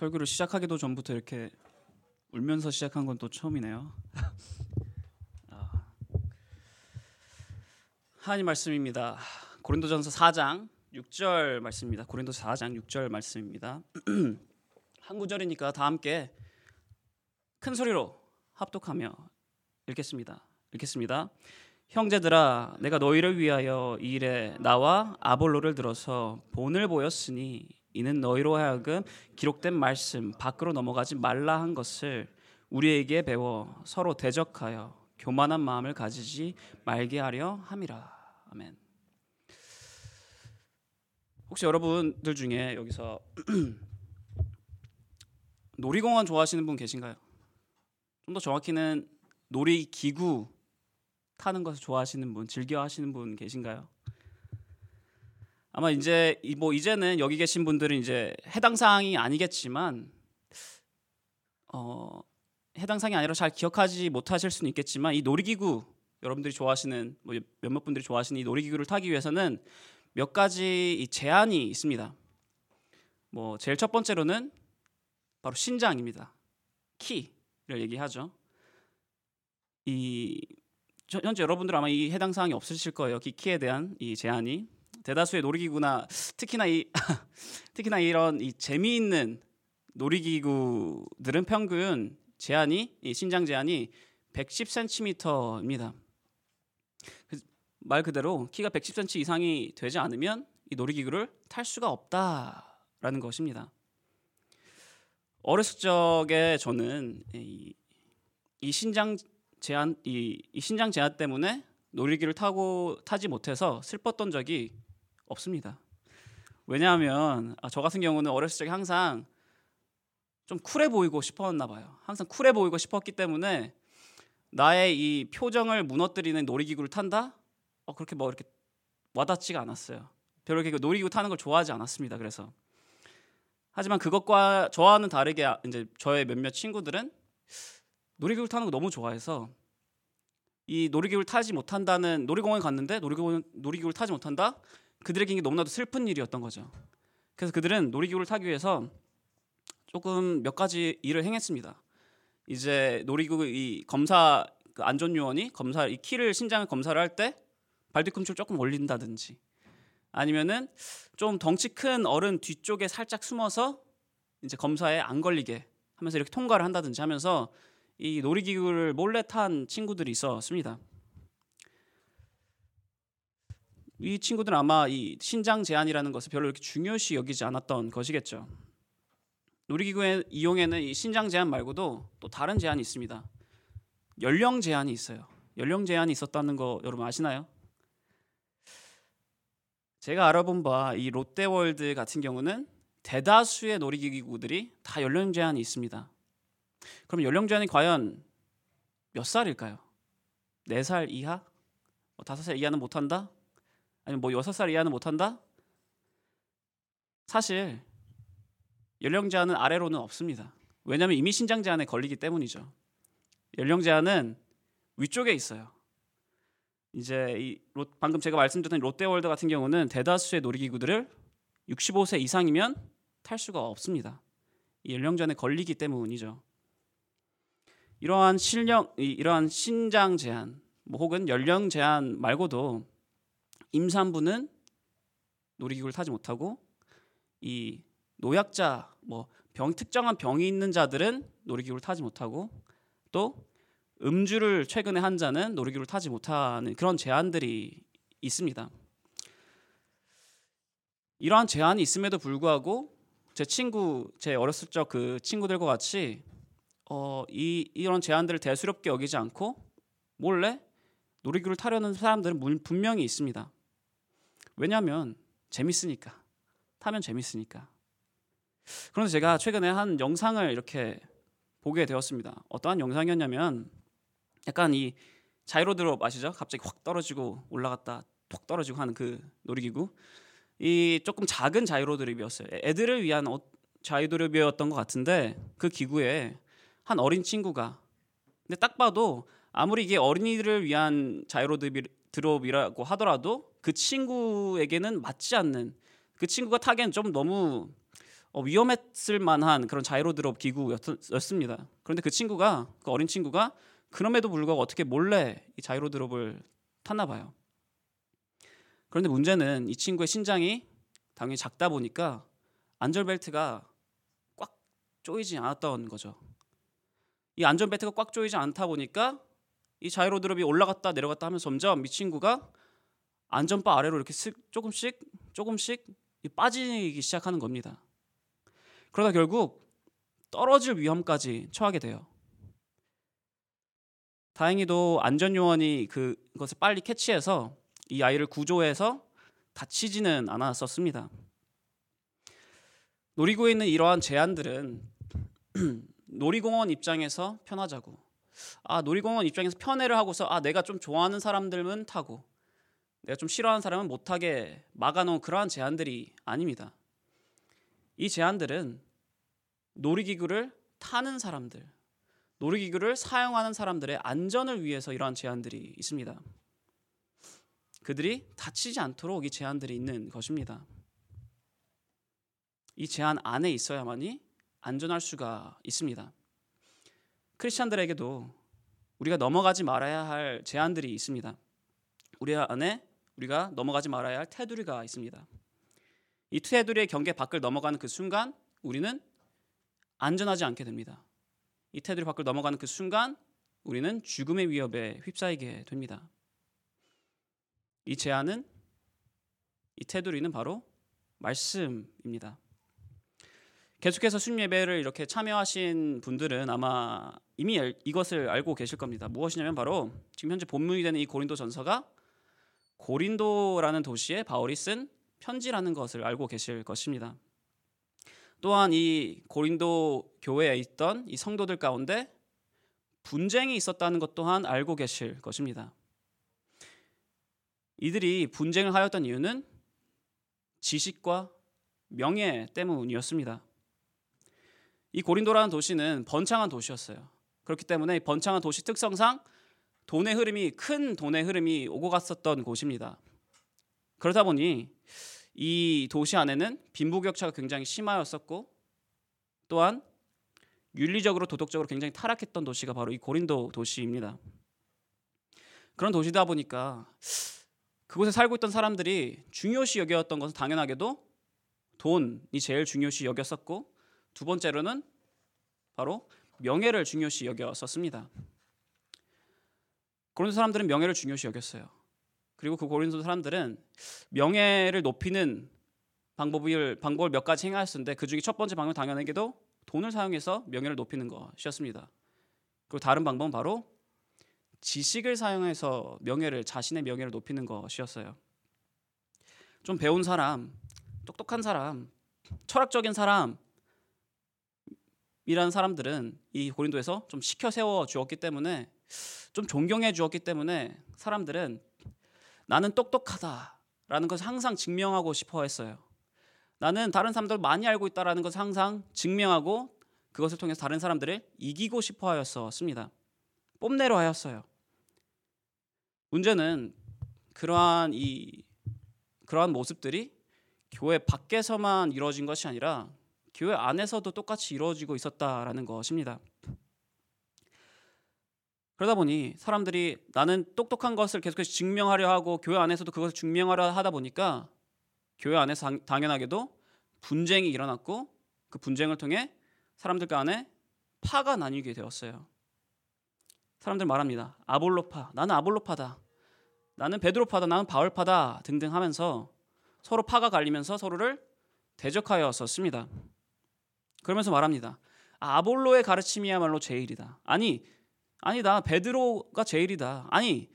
설교를 시작하기도 전부터 이렇게 울면서 시작한 건 또 처음이네요. 아. 하나님 말씀입니다. 고린도전서 4장 6절 말씀입니다. 고린도서 4장 6절 말씀입니다. 한 구절이니까 다 함께 큰 소리로 합독하며 읽겠습니다. 읽겠습니다. 형제들아 내가 너희를 위하여 이 일에 나와 아볼로를 들어서 본을 보였으니 이는 너희로 하여금 기록된 말씀 밖으로 넘어가지 말라 한 것을 우리에게 배워 서로 대적하여 교만한 마음을 가지지 말게 하려 함이라. 아멘. 혹시 여러분들 중에 여기서 놀이공원 좋아하시는 분 계신가요? 좀 더 정확히는 놀이기구 타는 것을 좋아하시는 분, 즐겨 하시는 분 계신가요? 아마 이제 뭐 이제는 여기 계신 분들은 이제 해당 사항이 아니겠지만 어 해당 사항이 아니라 잘 기억하지 못하실 수는 있겠지만 이 놀이기구 여러분들이 좋아하시는 뭐 몇몇 분들이 좋아하시는 이 놀이기구를 타기 위해서는 몇 가지 제한이 있습니다. 뭐 제일 첫 번째로는 바로 신장입니다. 키를 얘기하죠. 이 현재 여러분들 아마 이 해당 사항이 없으실 거예요. 이 키에 대한 이 제한이 대다수의 놀이기구나 특히나 이 특히나 이런 이 재미있는 놀이기구들은 평균 제한이 이 신장 제한이 110cm입니다. 말 그대로 키가 110cm 이상이 되지 않으면 이 놀이기구를 탈 수가 없다라는 것입니다. 어렸을 적에 저는 이, 이 신장 제한 이, 이 신장 제한 때문에 놀이기를 타고 타지 못해서 슬펐던 적이 없습니다. 왜냐하면 아, 저 같은 경우는 어렸을 적에 항상 좀 쿨해 보이고 싶었나 봐요. 항상 쿨해 보이고 싶었기 때문에 나의 이 표정을 무너뜨리는 놀이기구를 탄다? 어, 그렇게 뭐 이렇게 와닿지가 않았어요. 별로 이렇게 놀이기구 타는 걸 좋아하지 않았습니다. 그래서 하지만 그것과 저와는 다르게 아, 이제 저의 몇몇 친구들은 놀이기구를 타는 거 너무 좋아해서 이 놀이기구를 타지 못한다는 놀이공원 갔는데 놀이공원 놀이기구를 타지 못한다 그들에게 너무나도 슬픈 일이었던 거죠. 그래서 그들은 놀이기구를 타기 위해서 조금 몇 가지 일을 행했습니다. 이제 놀이기구 이 검사 그 안전 요원이 검사 이 키를 신장을 검사를 할 때 발 뒤꿈치를 조금 올린다든지 아니면은 좀 덩치 큰 어른 뒤쪽에 살짝 숨어서 이제 검사에 안 걸리게 하면서 이렇게 통과를 한다든지 하면서 이 놀이기구를 몰래 탄 친구들이 있었습니다. 이 친구들은 아마 이 신장 제한이라는 것을 별로 이렇게 중요시 여기지 않았던 것이겠죠. 놀이기구의 이용에는 이 신장 제한 말고도 또 다른 제한이 있습니다. 연령 제한이 있어요. 연령 제한이 있었다는 거 여러분 아시나요? 제가 알아본 바 이 롯데월드 같은 경우는 대다수의 놀이기구들이 다 연령 제한이 있습니다. 그럼 연령 제한이 과연 몇 살일까요? 4살 이하? 뭐 5살 이하는 못 한다? 아니면 뭐 6살 이하는 못 한다? 사실 연령 제한은 아래로는 없습니다. 왜냐하면 이미 신장 제한에 걸리기 때문이죠. 연령 제한은 위쪽에 있어요. 이제 이 방금 제가 말씀드렸던 롯데월드 같은 경우는 대다수의 놀이기구들을 65세 이상이면 탈 수가 없습니다. 이 연령 제한에 걸리기 때문이죠. 이러한 실력, 이러한 신장 제한, 뭐 혹은 연령 제한 말고도 임산부는 놀이기구를 타지 못하고 이 노약자, 뭐 병, 특정한 병이 있는 자들은 놀이기구를 타지 못하고 또 음주를 최근에 한 자는 놀이기구를 타지 못하는 그런 제한들이 있습니다. 이러한 제한이 있음에도 불구하고 제 친구, 제 어렸을 적 그 친구들과 같이 어, 이 이런 제한들을 대수롭게 여기지 않고 몰래 놀이기구를 타려는 사람들은 분명히 있습니다. 왜냐하면 재밌으니까 타면 재밌으니까. 그런데 제가 최근에 한 영상을 이렇게 보게 되었습니다. 어떠한 영상이었냐면 약간 이 자이로드롭 아시죠? 갑자기 확 떨어지고 올라갔다 톡 떨어지고 하는 그 놀이기구. 이 조금 작은 자이로드롭이었어요. 애들을 위한 어, 자이로드롭이었던 것 같은데 그 기구에 한 어린 친구가 근데 딱 봐도 아무리 이게 어린이들을 위한 자이로드롭이라고 하더라도 그 친구에게는 맞지 않는 그 친구가 타기엔 좀 너무 어, 위험했을 만한 그런 자이로 드롭 기구였습니다. 그런데 그 친구가 그 어린 친구가 그럼에도 불구하고 어떻게 몰래 이 자이로 드롭을 탔나 봐요. 그런데 문제는 이 친구의 신장이 당연히 작다 보니까 안전벨트가 꽉 조이지 않았던 거죠. 이 안전벨트가 꽉 조이지 않다 보니까 이 자이로 드롭이 올라갔다 내려갔다 하면서 점점 이 친구가 안전바 아래로 이렇게 조금씩 조금씩 빠지기 시작하는 겁니다. 그러다 결국 떨어질 위험까지 처하게 돼요. 다행히도 안전 요원이 그것을 빨리 캐치해서 이 아이를 구조해서 다치지는 않았었습니다. 놀이구에 있는 이러한 제안들은 놀이공원 입장에서 편하자고 아 놀이공원 입장에서 편애를 하고서 아 내가 좀 좋아하는 사람들은 타고 내가 좀 싫어하는 사람은 못하게 막아놓은 그러한 제안들이 아닙니다. 이 제안들은 놀이기구를 타는 사람들, 놀이기구를 사용하는 사람들의 안전을 위해서 이러한 제안들이 있습니다. 그들이 다치지 않도록 이 제한들이 있는 것입니다. 이 제한 안에 있어야만이 안전할 수가 있습니다. 크리스천들에게도 우리가 넘어가지 말아야 할 제한들이 있습니다. 우리 안에 우리가 넘어가지 말아야 할 테두리가 있습니다. 이 테두리의 경계 밖을 넘어가는 그 순간 우리는 안전하지 않게 됩니다. 이 테두리 밖을 넘어가는 그 순간 우리는 죽음의 위협에 휩싸이게 됩니다. 이 제안은 이 테두리는 바로 말씀입니다. 계속해서 수님 예배를 이렇게 참여하신 분들은 아마 이미 이것을 알고 계실 겁니다. 무엇이냐면 바로 지금 현재 본문이 되는 이 고린도 전서가 고린도라는 도시에 바울이 쓴 편지라는 것을 알고 계실 것입니다. 또한 이 고린도 교회에 있던 이 성도들 가운데 분쟁이 있었다는 것 또한 알고 계실 것입니다. 이들이 분쟁을 하였던 이유는 지식과 명예 때문이었습니다. 이 고린도라는 도시는 번창한 도시였어요. 그렇기 때문에 번창한 도시 특성상 돈의 흐름이 큰 돈의 흐름이 오고 갔었던 곳입니다. 그러다 보니 이 도시 안에는 빈부격차가 굉장히 심하였었고 또한 윤리적으로 도덕적으로 굉장히 타락했던 도시가 바로 이 고린도 도시입니다. 그런 도시다 보니까 그곳에 살고 있던 사람들이 중요시 여겼던 것은 당연하게도 돈이 제일 중요시 여겼었고 두 번째로는 바로 명예를 중요시 여겼었습니다. 고린도 사람들은 명예를 중요시 여겼어요. 그리고 그 고린도 사람들은 명예를 높이는 방법을 방법을 몇 가지 행하였는데 그 중에 첫 번째 방법은 당연하게도 돈을 사용해서 명예를 높이는 것이었습니다. 그리고 다른 방법은 바로 지식을 사용해서 명예를 자신의 명예를 높이는 것이었어요. 좀 배운 사람, 똑똑한 사람, 철학적인 사람 이라는 사람들은 이 고린도에서 좀 시켜 세워 주었기 때문에 좀 존경해 주었기 때문에 사람들은 나는 똑똑하다라는 것을 항상 증명하고 싶어 했어요. 나는 다른 사람들 많이 알고 있다라는 것을 항상 증명하고 그것을 통해서 다른 사람들을 이기고 싶어 하였었습니다. 뽐내려 하였어요. 문제는 그러한 이 그러한 모습들이 교회 밖에서만 이루어진 것이 아니라 교회 안에서도 똑같이 이루어지고 있었다라는 것입니다. 그러다 보니 사람들이 나는 똑똑한 것을 계속해서 증명하려 하고 교회 안에서도 그것을 증명하려 하다 보니까 교회 안에서 당연하게도 분쟁이 일어났고 그 분쟁을 통해 사람들 간에 파가 나뉘게 되었어요. 사람들 말합니다. 아볼로파. 나는 아볼로파다. 나는 베드로파다. 나는 바울파다. 등등 하면서 서로 파가 갈리면서 서로를 대적하였었습니다. 그러면서 말합니다. 아, 볼로의 가르침이야말로 제일이다. 아니, 아니다. 베드로가 제일이다. 아니,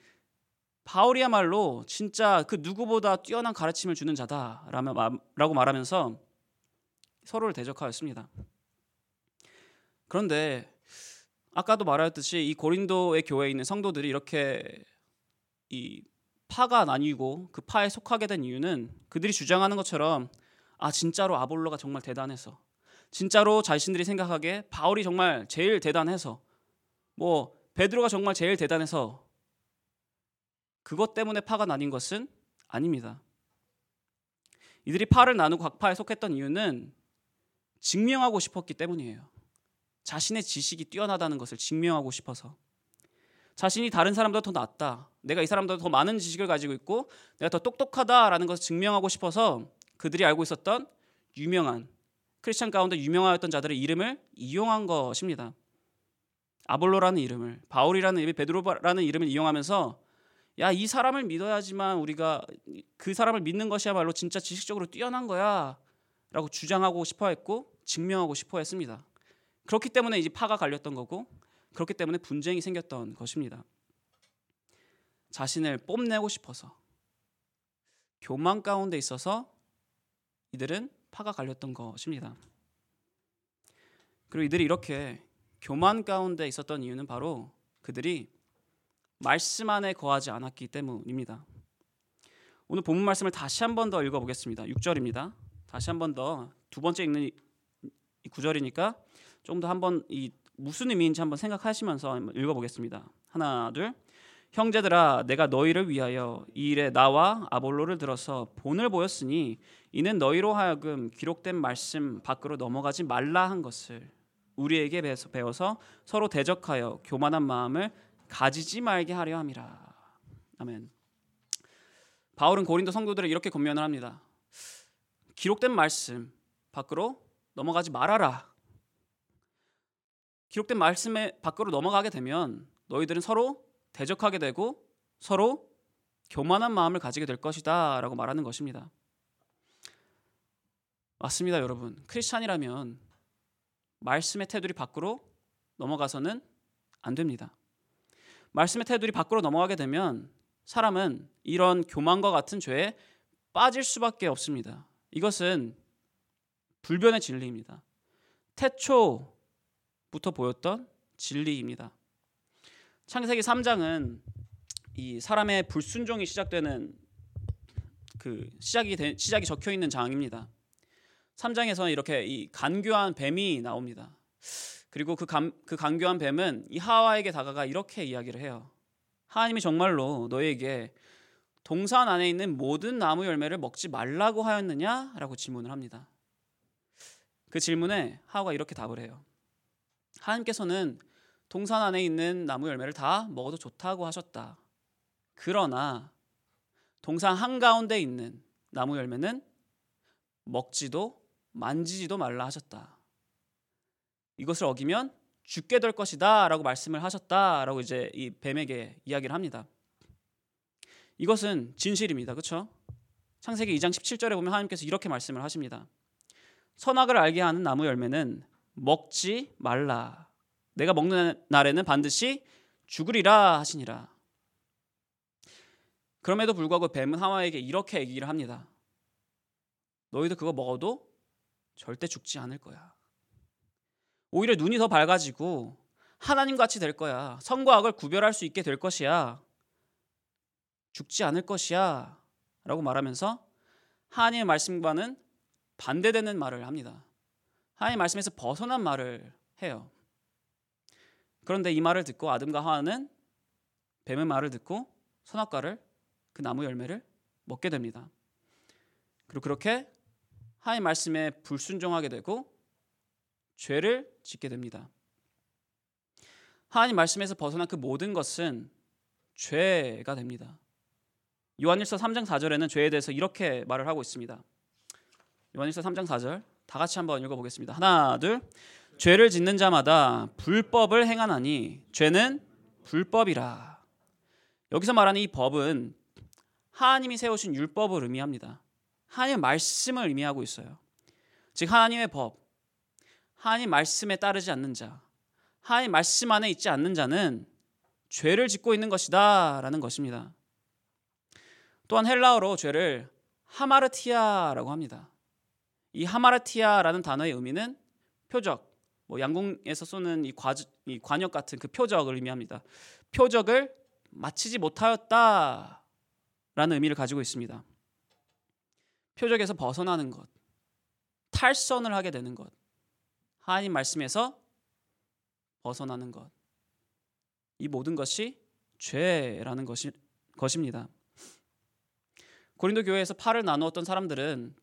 바울이야말로 진짜 그 누구보다 뛰어난 가르침을 주는 자다라고 말하면서 서로를 대적하였습니다. 그런데 아까도 말하였듯이 이 고린도의 교회에 있는 성도들이 이렇게 이 파가 나뉘고 그 파에 속하게 된 이유는 그들이 주장하는 것처럼 아 진짜로 아볼로가 정말 대단해서 진짜로 자신들이 생각하기에 바울이 정말 제일 대단해서 뭐 베드로가 정말 제일 대단해서 그것 때문에 파가 나뉜 것은 아닙니다. 이들이 파를 나누고 각 파에 속했던 이유는 증명하고 싶었기 때문이에요. 자신의 지식이 뛰어나다는 것을 증명하고 싶어서. 자신이 다른 사람보다 더 낫다. 내가 이 사람보다 더 많은 지식을 가지고 있고 내가 더 똑똑하다라는 것을 증명하고 싶어서 그들이 알고 있었던 유명한 크리스천 가운데 유명하였던 자들의 이름을 이용한 것입니다. 아볼로라는 이름을 바울이라는 이름, 베드로라는 이름을 이용하면서 야 이 사람을 믿어야지만 우리가 그 사람을 믿는 것이야말로 진짜 지식적으로 뛰어난 거야라고 주장하고 싶어했고 증명하고 싶어했습니다. 그렇기 때문에 이제 파가 갈렸던 거고 그렇기 때문에 분쟁이 생겼던 것입니다. 자신을 뽐내고 싶어서 교만 가운데 있어서 이들은 파가 갈렸던 것입니다. 그리고 이들이 이렇게 교만 가운데 있었던 이유는 바로 그들이 말씀 안에 거하지 않았기 때문입니다. 오늘 본문 말씀을 다시 한 번 더 읽어보겠습니다. 6절입니다. 다시 한 번 더 두 번째 읽는 이 구절이니까 조금 더 한번 이 무슨 의미인지 한번 생각하시면서 읽어보겠습니다. 하나, 둘. 형제들아, 내가 너희를 위하여 이 일에 나와 아볼로를 들어서 본을 보였으니 이는 너희로 하여금 기록된 말씀 밖으로 넘어가지 말라 한 것을 우리에게 배워서 서로 대적하여 교만한 마음을 가지지 말게 하려 함이라. 아멘. 바울은 고린도 성도들을 이렇게 권면을 합니다. 기록된 말씀 밖으로 넘어가지 말아라. 기록된 말씀에 밖으로 넘어가게 되면 너희들은 서로 대적하게 되고 서로 교만한 마음을 가지게 될 것이다라고 말하는 것입니다. 맞습니다, 여러분. 크리스찬이라면 말씀의 테두리 밖으로 넘어가서는 안 됩니다. 말씀의 테두리 밖으로 넘어가게 되면 사람은 이런 교만과 같은 죄에 빠질 수밖에 없습니다. 이것은 불변의 진리입니다. 태초부터 보였던 진리입니다. 창세기 3장은 이 사람의 불순종이 시작되는 그 시작이 되, 시작이 적혀 있는 장입니다. 3장에서는 이렇게 이 간교한 뱀이 나옵니다. 그리고 그, 감, 그 간교한 뱀은 이 하와에게 다가가 이렇게 이야기를 해요. 하나님이 정말로 너에게 동산 안에 있는 모든 나무 열매를 먹지 말라고 하였느냐 라고 질문을 합니다. 그 질문에 하와가 이렇게 답을 해요. 하나님께서는 동산 안에 있는 나무 열매를 다 먹어도 좋다고 하셨다. 그러나 동산 한가운데 있는 나무 열매는 먹지도 만지지도 말라 하셨다. 이것을 어기면 죽게 될 것이다라고 말씀을 하셨다라고 이제 이 뱀에게 이야기를 합니다. 이것은 진실입니다. 그렇죠? 창세기 2장 17절에 보면 하나님께서 이렇게 말씀을 하십니다. 선악을 알게 하는 나무 열매는 먹지 말라. 내가 먹는 날에는 반드시 죽으리라 하시니라. 그럼에도 불구하고 뱀은 하와에게 이렇게 얘기를 합니다. 너희도 그거 먹어도 절대 죽지 않을 거야. 오히려 눈이 더 밝아지고 하나님 같이 될 거야. 선과 악을 구별할 수 있게 될 것이야. 죽지 않을 것이야. 라고 말하면서 하나님의 말씀과는 반대되는 말을 합니다. 하나님의 말씀에서 벗어난 말을 해요. 그런데 이 말을 듣고 아담과 하와는 뱀의 말을 듣고 선악과를 그 나무 열매를 먹게 됩니다. 그리고 그렇게 하나님 말씀에 불순종하게 되고 죄를 짓게 됩니다. 하나님 말씀에서 벗어난 그 모든 것은 죄가 됩니다. 요한일서 3장 4절에는 죄에 대해서 이렇게 말을 하고 있습니다. 요한일서 3장 4절 다 같이 한번 읽어보겠습니다. 하나, 둘. 죄를 짓는 자마다 불법을 행하나니 죄는 불법이라. 여기서 말하는 이 법은 하나님이 세우신 율법을 의미합니다. 하나님의 말씀을 의미하고 있어요. 즉 하나님의 법, 하나님 말씀에 따르지 않는 자, 하나님 말씀 안에 있지 않는 자는 죄를 짓고 있는 것이다라는 것입니다. 또한 헬라어로 죄를 하마르티아라고 합니다. 이 하마르티아라는 단어의 의미는 표적, 뭐 양궁에서 쏘는 이, 과, 이 관역 같은 그 표적을 의미합니다. 표적을 마치지 못하였다라는 의미를 가지고 있습니다. 표적에서 벗어나는 것, 탈선을 하게 되는 것, 하나님 말씀에서 벗어나는 것, 이 모든 것이 죄라는 것이, 것입니다. 고린도 교회에서 팔을 나누었던 사람들은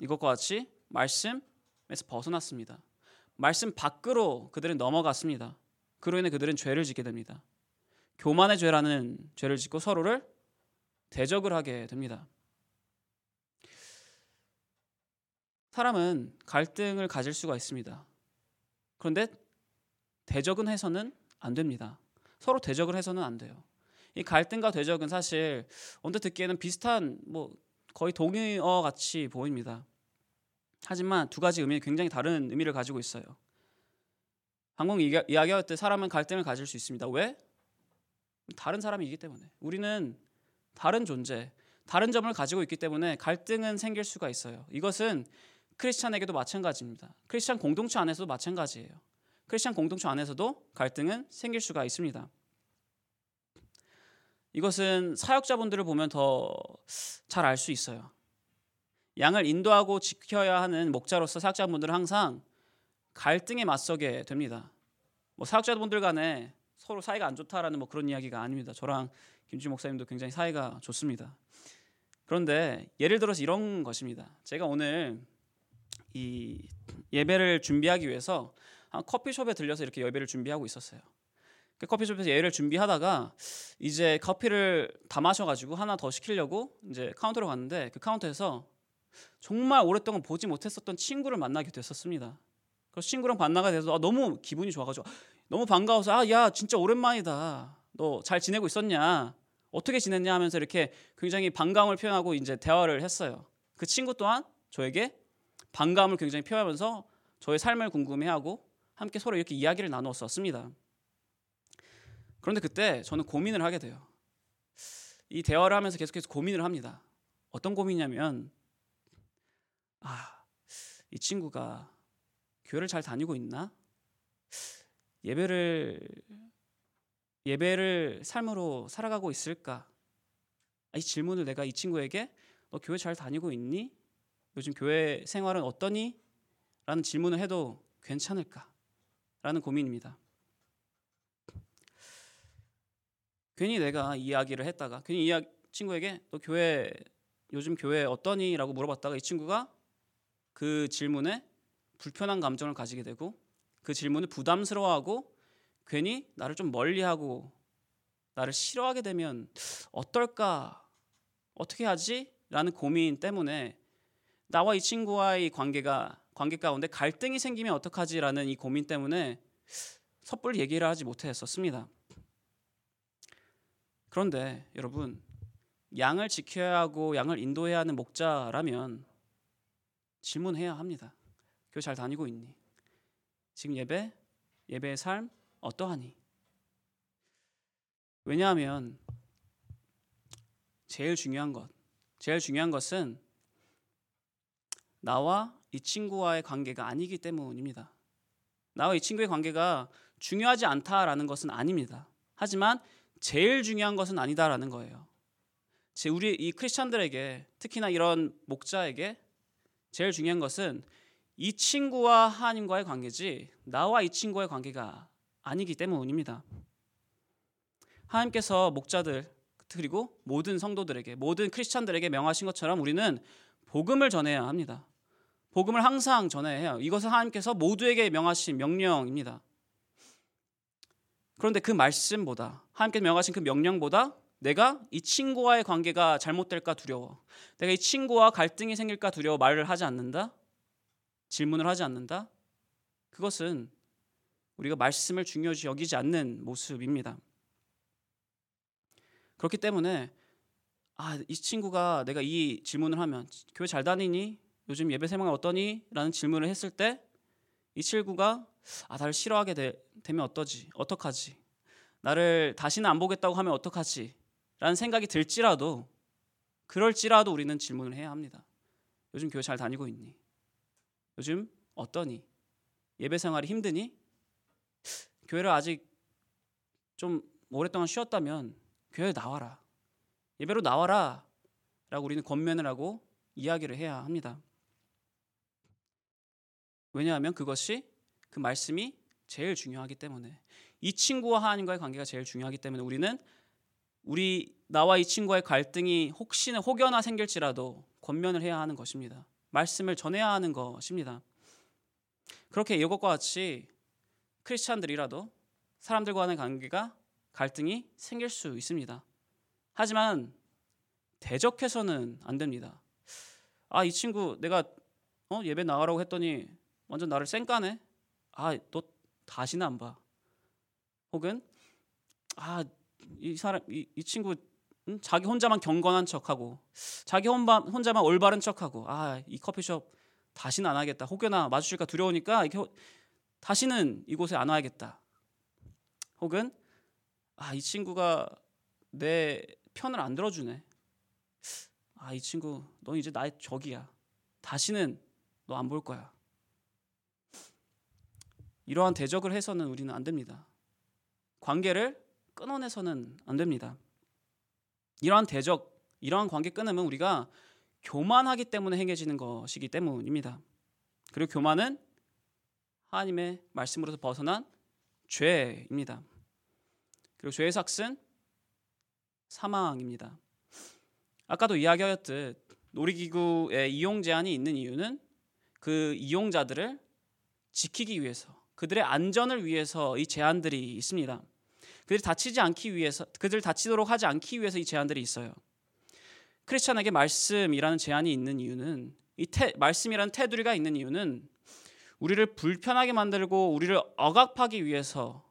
이것과 같이 말씀, 벗어났습니다. 말씀 밖으로 그들은 넘어갔습니다. 그로 인해 그들은 죄를 짓게 됩니다. 교만의 죄라는 죄를 짓고 서로를 대적을 하게 됩니다. 사람은 갈등을 가질 수가 있습니다. 그런데 대적은 해서는 안 됩니다. 서로 대적을 해서는 안 돼요. 이 갈등과 대적은 사실 언뜻 듣기에는 비슷한 뭐 거의 동의어 같이 보입니다. 하지만 두 가지 의미 굉장히 다른 의미를 가지고 있어요. 방금 이야기할 때 사람은 갈등을 가질 수 있습니다. 왜? 다른 사람이기 때문에. 우리는 다른 존재, 다른 점을 가지고 있기 때문에 갈등은 생길 수가 있어요. 이것은 크리스찬에게도 마찬가지입니다. 크리스찬 공동체 안에서도 마찬가지예요. 크리스찬 공동체 안에서도 갈등은 생길 수가 있습니다. 이것은 사역자분들을 보면 더 잘 알 수 있어요. 양을 인도하고 지켜야 하는 목자로서 사역자분들은 항상 갈등에 맞서게 됩니다. 뭐 사역자분들 간에 서로 사이가 안 좋다라는 뭐 그런 이야기가 아닙니다. 저랑 김지 목사님도 굉장히 사이가 좋습니다. 그런데 예를 들어서 이런 것입니다. 제가 오늘 이 예배를 준비하기 위해서 커피숍에 들려서 이렇게 예배를 준비하고 있었어요. 그 커피숍에서 예배를 준비하다가 이제 커피를 다 마셔가지고 하나 더 시키려고 이제 카운터로 갔는데 그 카운터에서 정말 오랫동안 보지 못했었던 친구를 만나게 됐었습니다. 그 친구랑 만나게 돼서 아, 너무 기분이 좋아가지고 너무 반가워서 아 야 진짜 오랜만이다. 너 잘 지내고 있었냐? 어떻게 지냈냐 하면서 이렇게 굉장히 반감을 표현하고 이제 대화를 했어요. 그 친구 또한 저에게 반감을 굉장히 표하면서 저의 삶을 궁금해하고 함께 서로 이렇게 이야기를 나누었었습니다. 그런데 그때 저는 고민을 하게 돼요. 이 대화를 하면서 계속해서 고민을 합니다. 어떤 고민이냐면 아, 이 친구가 교회를 잘 다니고 있나? 예배를 예배를 삶으로 살아가고 있을까? 이 질문을 내가 이 친구에게 너 교회 잘 다니고 있니? 요즘 교회 생활은 어떠니? 라는 질문을 해도 괜찮을까? 라는 고민입니다. 괜히 내가 이야기를 했다가 괜히 이 친구에게 너 교회 요즘 교회 어떠니? 라고 물어봤다가 이 친구가 그 질문에 불편한 감정을 가지게 되고 그 질문을 부담스러워하고 괜히 나를 좀 멀리하고 나를 싫어하게 되면 어떨까? 어떻게 하지? 라는 고민 때문에 나와 이 친구와의 관계가 관계 가운데 갈등이 생기면 어떡하지라는 이 고민 때문에 섣불리 얘기를 하지 못했었습니다. 그런데 여러분 양을 지켜야 하고 양을 인도해야 하는 목자라면 질문해야 합니다. 교회 잘 다니고 있니? 지금 예배 예배의 삶 어떠하니? 왜냐하면 제일 중요한 것, 제일 중요한 것은 나와 이 친구와의 관계가 아니기 때문입니다. 나와 이 친구의 관계가 중요하지 않다라는 것은 아닙니다. 하지만 제일 중요한 것은 아니다라는 거예요. 제 우리 이 크리스천들에게 특히나 이런 목자에게 제일 중요한 것은 이 친구와 하나님과의 관계지 나와 이 친구의 관계가 아니기 때문입니다. 하나님께서 목자들 그리고 모든 성도들에게 모든 크리스천들에게 명하신 것처럼 우리는 복음을 전해야 합니다. 복음을 항상 전해야 해요. 이것은 하나님께서 모두에게 명하신 명령입니다. 그런데 그 말씀보다 하나님께서 명하신 그 명령보다 내가 이 친구와의 관계가 잘못될까 두려워. 내가 이 친구와 갈등이 생길까 두려워 말을 하지 않는다. 질문을 하지 않는다. 그것은 우리가 말씀을 중요시 여기지 않는 모습입니다. 그렇기 때문에 아, 이 친구가 내가 이 질문을 하면 교회 잘 다니니? 요즘 예배 생활 어떠니? 라는 질문을 했을 때이 친구가 아, 나를 싫어하게 되, 면 어떠지? 어떡하지? 나를 다시는 안 보겠다고 하면 어떡하지? 라는 생각이 들지라도 그럴지라도 우리는 질문을 해야 합니다. 요즘 교회 잘 다니고 있니? 요즘 어떠니? 예배 생활이 힘드니? 교회를 아직 좀 오랫동안 쉬었다면 교회에 나와라. 예배로 나와라. 라고 우리는 권면을 하고 이야기를 해야 합니다. 왜냐하면 그것이 그 말씀이 제일 중요하기 때문에 이 친구와 하나님과의 관계가 제일 중요하기 때문에 우리는 우리 나와 이 친구의 갈등이 혹시나 혹여나 생길지라도 권면을 해야 하는 것입니다. 말씀을 전해야 하는 것입니다. 그렇게 이것과 같이 크리스찬들이라도 사람들과의 관계가 갈등이 생길 수 있습니다. 하지만 대적해서는 안 됩니다. 아, 이 친구 내가 어, 예배 나가라고 했더니 완전 나를 쌩까네. 아, 너 다시는 안 봐. 혹은 아, 이 사람 이, 이 친구 음? 자기 혼자만 경건한 척하고 자기 혼자, 혼자만 올바른 척하고 아, 이 커피숍 다시는 안 하겠다. 혹여나 마주칠까 두려우니까 이렇게 다시는 이곳에 안 와야겠다. 혹은 아, 이 친구가 내 편을 안 들어주네. 아, 이 친구, 너 이제 나의 적이야. 다시는 너 안 볼 거야. 이러한 대적을 해서는 우리는 안 됩니다. 관계를 끊어내서는 안 됩니다. 이러한 대적, 이러한 관계 끊으면 우리가 교만하기 때문에 행해지는 것이기 때문입니다. 그리고 교만은 하나님의 말씀으로서 벗어난 죄입니다. 그리고 죄의 삭은 사망입니다. 아까도 이야기하였듯 놀이기구에 이용 제한이 있는 이유는 그 이용자들을 지키기 위해서 그들의 안전을 위해서 이 제한들이 있습니다. 그들이 다치지 않기 위해서 그들 다치도록 하지 않기 위해서 이 제한들이 있어요. 크리스천에게 말씀이라는 제한이 있는 이유는 이 태, 말씀이라는 테두리가 있는 이유는 우리를 불편하게 만들고 우리를 억압하기 위해서가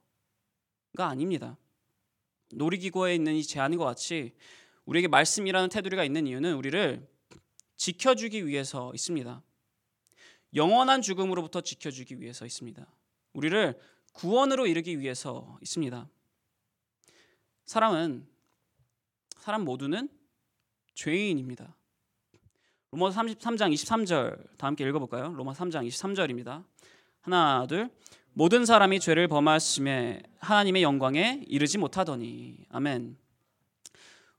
아닙니다. 놀이기구에 있는 이 제한과 같이 우리에게 말씀이라는 테두리가 있는 이유는 우리를 지켜주기 위해서 있습니다. 영원한 죽음으로부터 지켜주기 위해서 있습니다. 우리를 구원으로 이르기 위해서 있습니다. 사람은 사람 모두는 죄인입니다. 로마서 33장 23절 다 함께 읽어 볼까요? 로마 3장 23절입니다. 하나 둘 모든 사람이 죄를 범하심에 하나님의 영광에 이르지 못하더니 아멘.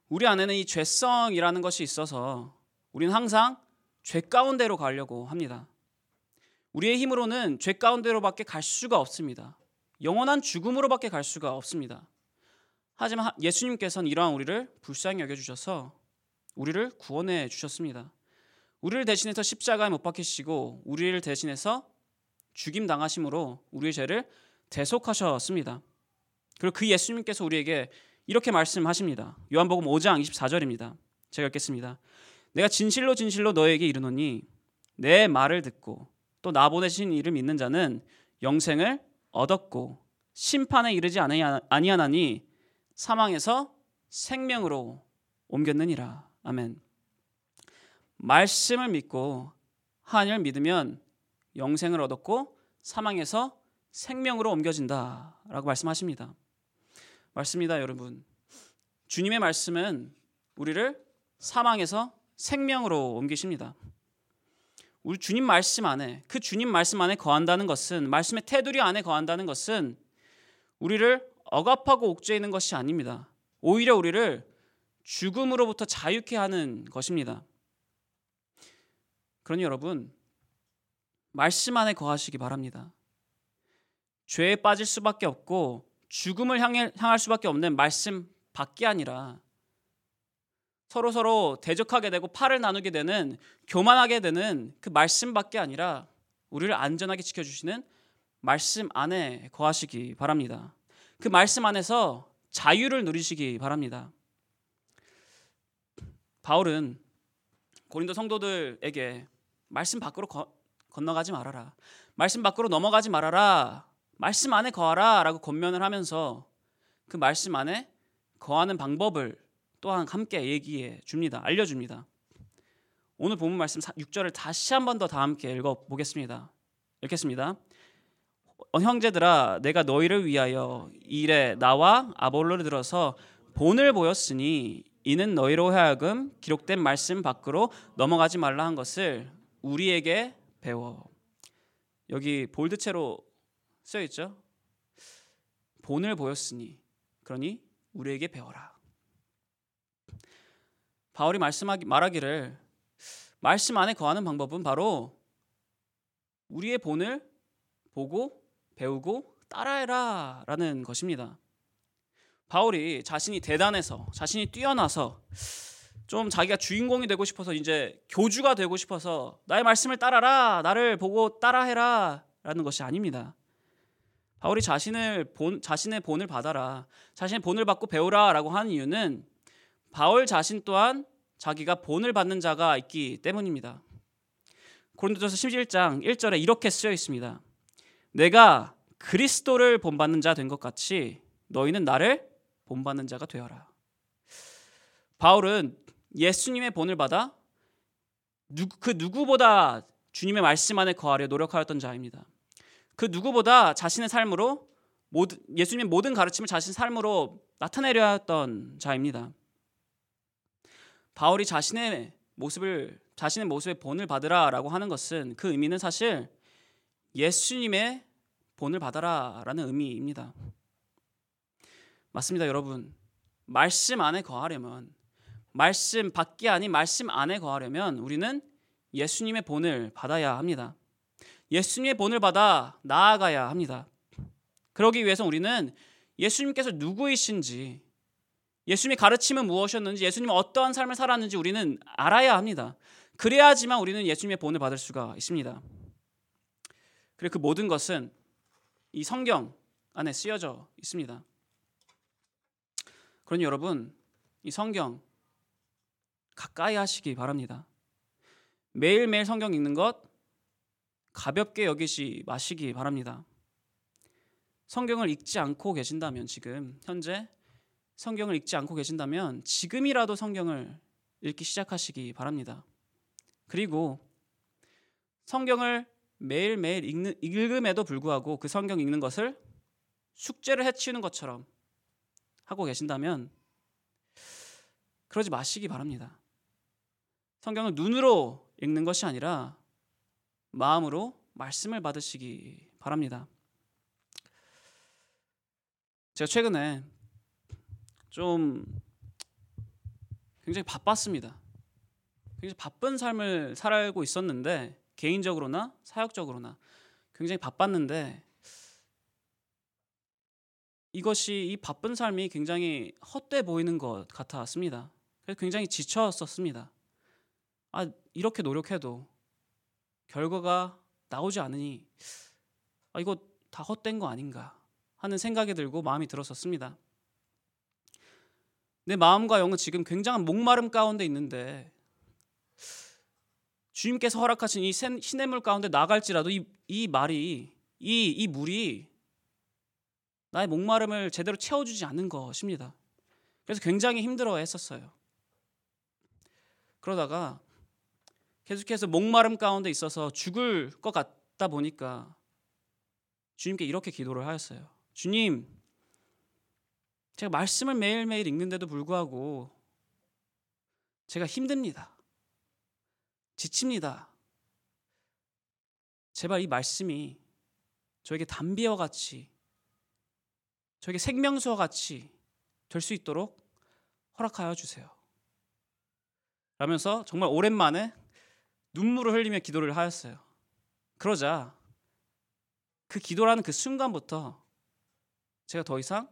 우리 안에는 이 죄성이라는 것이 있어서 우리는 항상 죄 가운데로 가려고 합니다. 우리의 힘으로는 죄 가운데로밖에 갈 수가 없습니다. 영원한 죽음으로밖에 갈 수가 없습니다. 하지만 예수님께서는 이러한 우리를 불쌍히 여겨 주셔서 우리를 구원해 주셨습니다. 우리를 대신해서 십자가에 못 박히시고 우리를 대신해서 죽임 당하심으로 우리의 죄를 대속하셨습니다. 그리고 그 예수님께서 우리에게 이렇게 말씀하십니다. 요한복음 5장 24절입니다. 제가 읽겠습니다. 내가 진실로 진실로 너에게 이르노니 내 말을 듣고 또 나 보내신 이를 믿는 자는 영생을 얻었고 심판에 이르지 아니하나니 사망에서 생명으로 옮겼느니라. 아멘. 말씀을 믿고 하나님을 믿으면 영생을 얻었고 사망에서 생명으로 옮겨진다라고 말씀하십니다. 맞습니다, 여러분. 주님의 말씀은 우리를 사망에서 생명으로 옮기십니다. 우리 주님 말씀 안에 그 주님 말씀 안에 거한다는 것은 말씀의 테두리 안에 거한다는 것은 우리를 억압하고 옥죄이는 것이 아닙니다. 오히려 우리를 죽음으로부터 자유케 하는 것입니다. 그러니 여러분 말씀 안에 거하시기 바랍니다. 죄에 빠질 수밖에 없고 죽음을 향해, 향할 수밖에 없는 말씀 밖이 아니라 서로 서로 대적하게 되고 팔을 나누게 되는 교만하게 되는 그 말씀밖에 아니라 우리를 안전하게 지켜주시는 말씀 안에 거하시기 바랍니다. 그 말씀 안에서 자유를 누리시기 바랍니다. 바울은 고린도 성도들에게 말씀 밖으로 거, 건너가지 말아라. 말씀 밖으로 넘어가지 말아라. 말씀 안에 거하라 라고 권면을 하면서 그 말씀 안에 거하는 방법을 또한 함께 얘기해 줍니다. 알려 줍니다. 오늘 본문 말씀 6절을 다시 한 번 더 다 함께 읽어 보겠습니다. 읽겠습니다. 어, 형제들아 내가 너희를 위하여 일에 나와 아볼로를 들어서 본을 보였으니 이는 너희로 하여금 기록된 말씀 밖으로 넘어가지 말라 한 것을 우리에게 배워. 여기 볼드체로 쓰여 있죠. 본을 보였으니 그러니 우리에게 배워라. 바울이 말씀하기 말하기를 말씀 안에 거하는 방법은 바로 우리의 본을 보고 배우고 따라해라라는 것입니다. 바울이 자신이 대단해서 자신이 뛰어나서 좀 자기가 주인공이 되고 싶어서 이제 교주가 되고 싶어서 나의 말씀을 따라라 나를 보고 따라해라 받아라라는 것이 아닙니다. 바울이 자신을 본 자신의 본을 받아라. 자신의 본을 받고 배우라라고 하는 이유는 바울 자신 또한 자기가 본을 받는 자가 있기 때문입니다. 고린도전서 11장 1절에 이렇게 쓰여 있습니다. 내가 그리스도를 본받는 자 된 것 같이 너희는 나를 본받는 자가 되어라. 바울은 예수님의 본을 받아 그 누구보다 주님의 말씀 안에 거하려 노력하였던 자입니다. 그 누구보다 자신의 삶으로 모든 예수님의 모든 가르침을 자신 삶으로 나타내려 했던 자입니다. 바울이 자신의 모습을 자신의 모습의 본을 받으라라고 하는 것은 그 의미는 사실 예수님의 본을 받아라라는 의미입니다. 맞습니다, 여러분. 말씀 안에 거하려면 말씀 밖이 아닌 말씀 안에 거하려면 우리는 예수님의 본을 받아야 합니다. 예수님의 본을 받아 나아가야 합니다. 그러기 위해서 우리는 예수님께서 누구이신지, 예수님의 가르침은 무엇이었는지, 예수님은 어떠한 삶을 살았는지 우리는 알아야 합니다. 그래야지만 우리는 예수님의 본을 받을 수가 있습니다. 그리고 그 모든 것은 이 성경 안에 쓰여져 있습니다. 그러니 여러분, 이 성경 가까이 하시기 바랍니다. 매일매일 성경 읽는 것 가볍게 여기시 마시기 바랍니다. 성경을 읽지 않고 계신다면 지금 현재 성경을 읽지 않고 계신다면 지금이라도 성경을 읽기 시작하시기 바랍니다. 그리고 성경을 매일매일 읽는, 읽음에도 불구하고 그 성경 읽는 것을 숙제를 해치우는 것처럼 하고 계신다면 그러지 마시기 바랍니다. 성경을 눈으로 읽는 것이 아니라 마음으로 말씀을 받으시기 바랍니다. 제가 최근에 좀 굉장히 바빴습니다. 굉장히 바쁜 삶을 살고 있었는데 개인적으로나 사역적으로나 굉장히 바빴는데 이것이 이 바쁜 삶이 굉장히 헛돼 보이는 것 같았습니다. 그래서 굉장히 지쳤었습니다. 아 이렇게 노력해도 결과가 나오지 않으니 아, 이거 다 헛된 거 아닌가 하는 생각이 들고 마음이 들었었습니다. 내 마음과 영은 지금 굉장한 목마름 가운데 있는데 주님께서 허락하신 이 시냇물 가운데 나갈지라도 이, 이 말이 이, 이 물이 나의 목마름을 제대로 채워주지 않는 것입니다. 그래서 굉장히 힘들어 했었어요. 그러다가 계속해서 목마름 가운데 있어서 죽을 것 같다 보니까 주님께 이렇게 기도를 하였어요. 주님, 제가 말씀을 매일매일 읽는데도 불구하고 제가 힘듭니다. 지칩니다. 제발 이 말씀이 저에게 담비와 같이 저에게 생명수와 같이 될 수 있도록 허락하여 주세요. 라면서 정말 오랜만에 눈물을 흘리며 기도를 하였어요. 그러자 그 기도라는 그 순간부터 제가 더 이상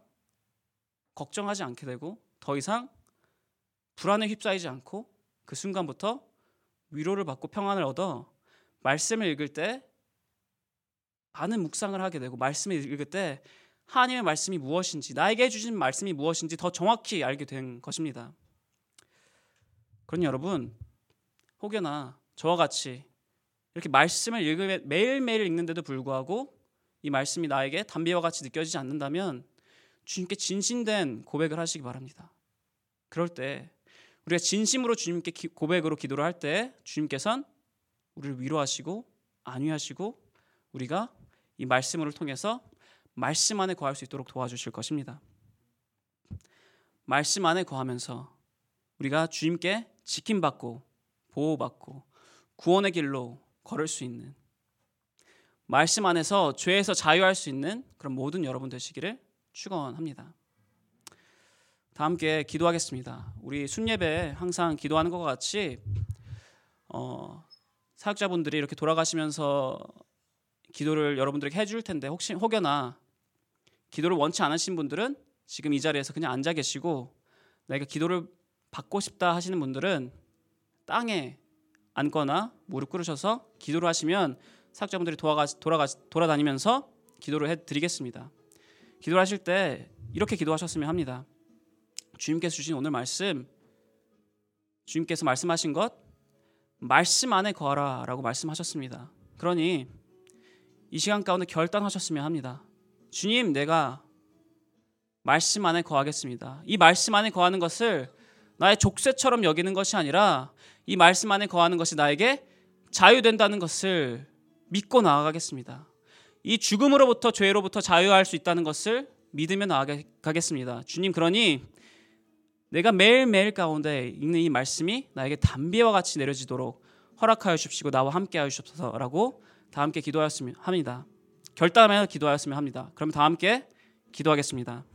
걱정하지 않게 되고 더 이상 불안에 휩싸이지 않고 그 순간부터 위로를 받고 평안을 얻어 말씀을 읽을 때 많은 묵상을 하게 되고 말씀을 읽을 때 하나님의 말씀이 무엇인지 나에게 해주신 말씀이 무엇인지 더 정확히 알게 된 것입니다. 그러니 여러분 혹여나 저와 같이 이렇게 말씀을 읽으 매일매일 읽는데도 불구하고 이 말씀이 나에게 담배와 같이 느껴지지 않는다면 주님께 진심된 고백을 하시기 바랍니다. 그럴 때 우리가 진심으로 주님께 고백으로 기도를 할 때 주님께서는 우리를 위로하시고 안위하시고 우리가 이 말씀을 통해서 말씀 안에 거할 수 있도록 도와주실 것입니다. 말씀 안에 거하면서 우리가 주님께 지킴받고 보호받고 구원의 길로 걸을 수 있는 말씀 안에서 죄에서 자유할 수 있는 그런 모든 여러분 되시기를 축원합니다. 다 함께 기도하겠습니다. 우리 순예배 항상 기도하는 것 같이 어, 사역자분들이 이렇게 돌아가시면서 기도를 여러분들에게 해줄 텐데 혹시 혹여나 기도를 원치 않으신 분들은 지금 이 자리에서 그냥 앉아 계시고 내가 기도를 받고 싶다 하시는 분들은 땅에 앉거나 무릎 꿇으셔서 기도를 하시면 사역자분들이 돌아가, 돌아가, 돌아다니면서 기도를 해드리겠습니다. 기도를 하실 때 이렇게 기도하셨으면 합니다. 주님께서 주신 오늘 말씀, 주님께서 말씀하신 것, 말씀 안에 거하라라고 말씀하셨습니다. 그러니 이 시간 가운데 결단하셨으면 합니다. 주님, 내가 말씀 안에 거하겠습니다. 이 말씀 안에 거하는 것을 나의 족쇄처럼 여기는 것이 아니라 이 말씀 안에 거하는 것이 나에게 자유된다는 것을 믿고 나아가겠습니다. 이 죽음으로부터 죄로부터 자유할 수 있다는 것을 믿으며 나아가겠습니다. 주님 그러니 내가 매일매일 가운데 읽는 이 말씀이 나에게 담비와 같이 내려지도록 허락하여 주십시고 나와 함께 하여 주옵소서라고 다 함께 기도하였으면 합니다. 결단하여 기도하였으면 합니다. 그럼 다 함께 기도하겠습니다.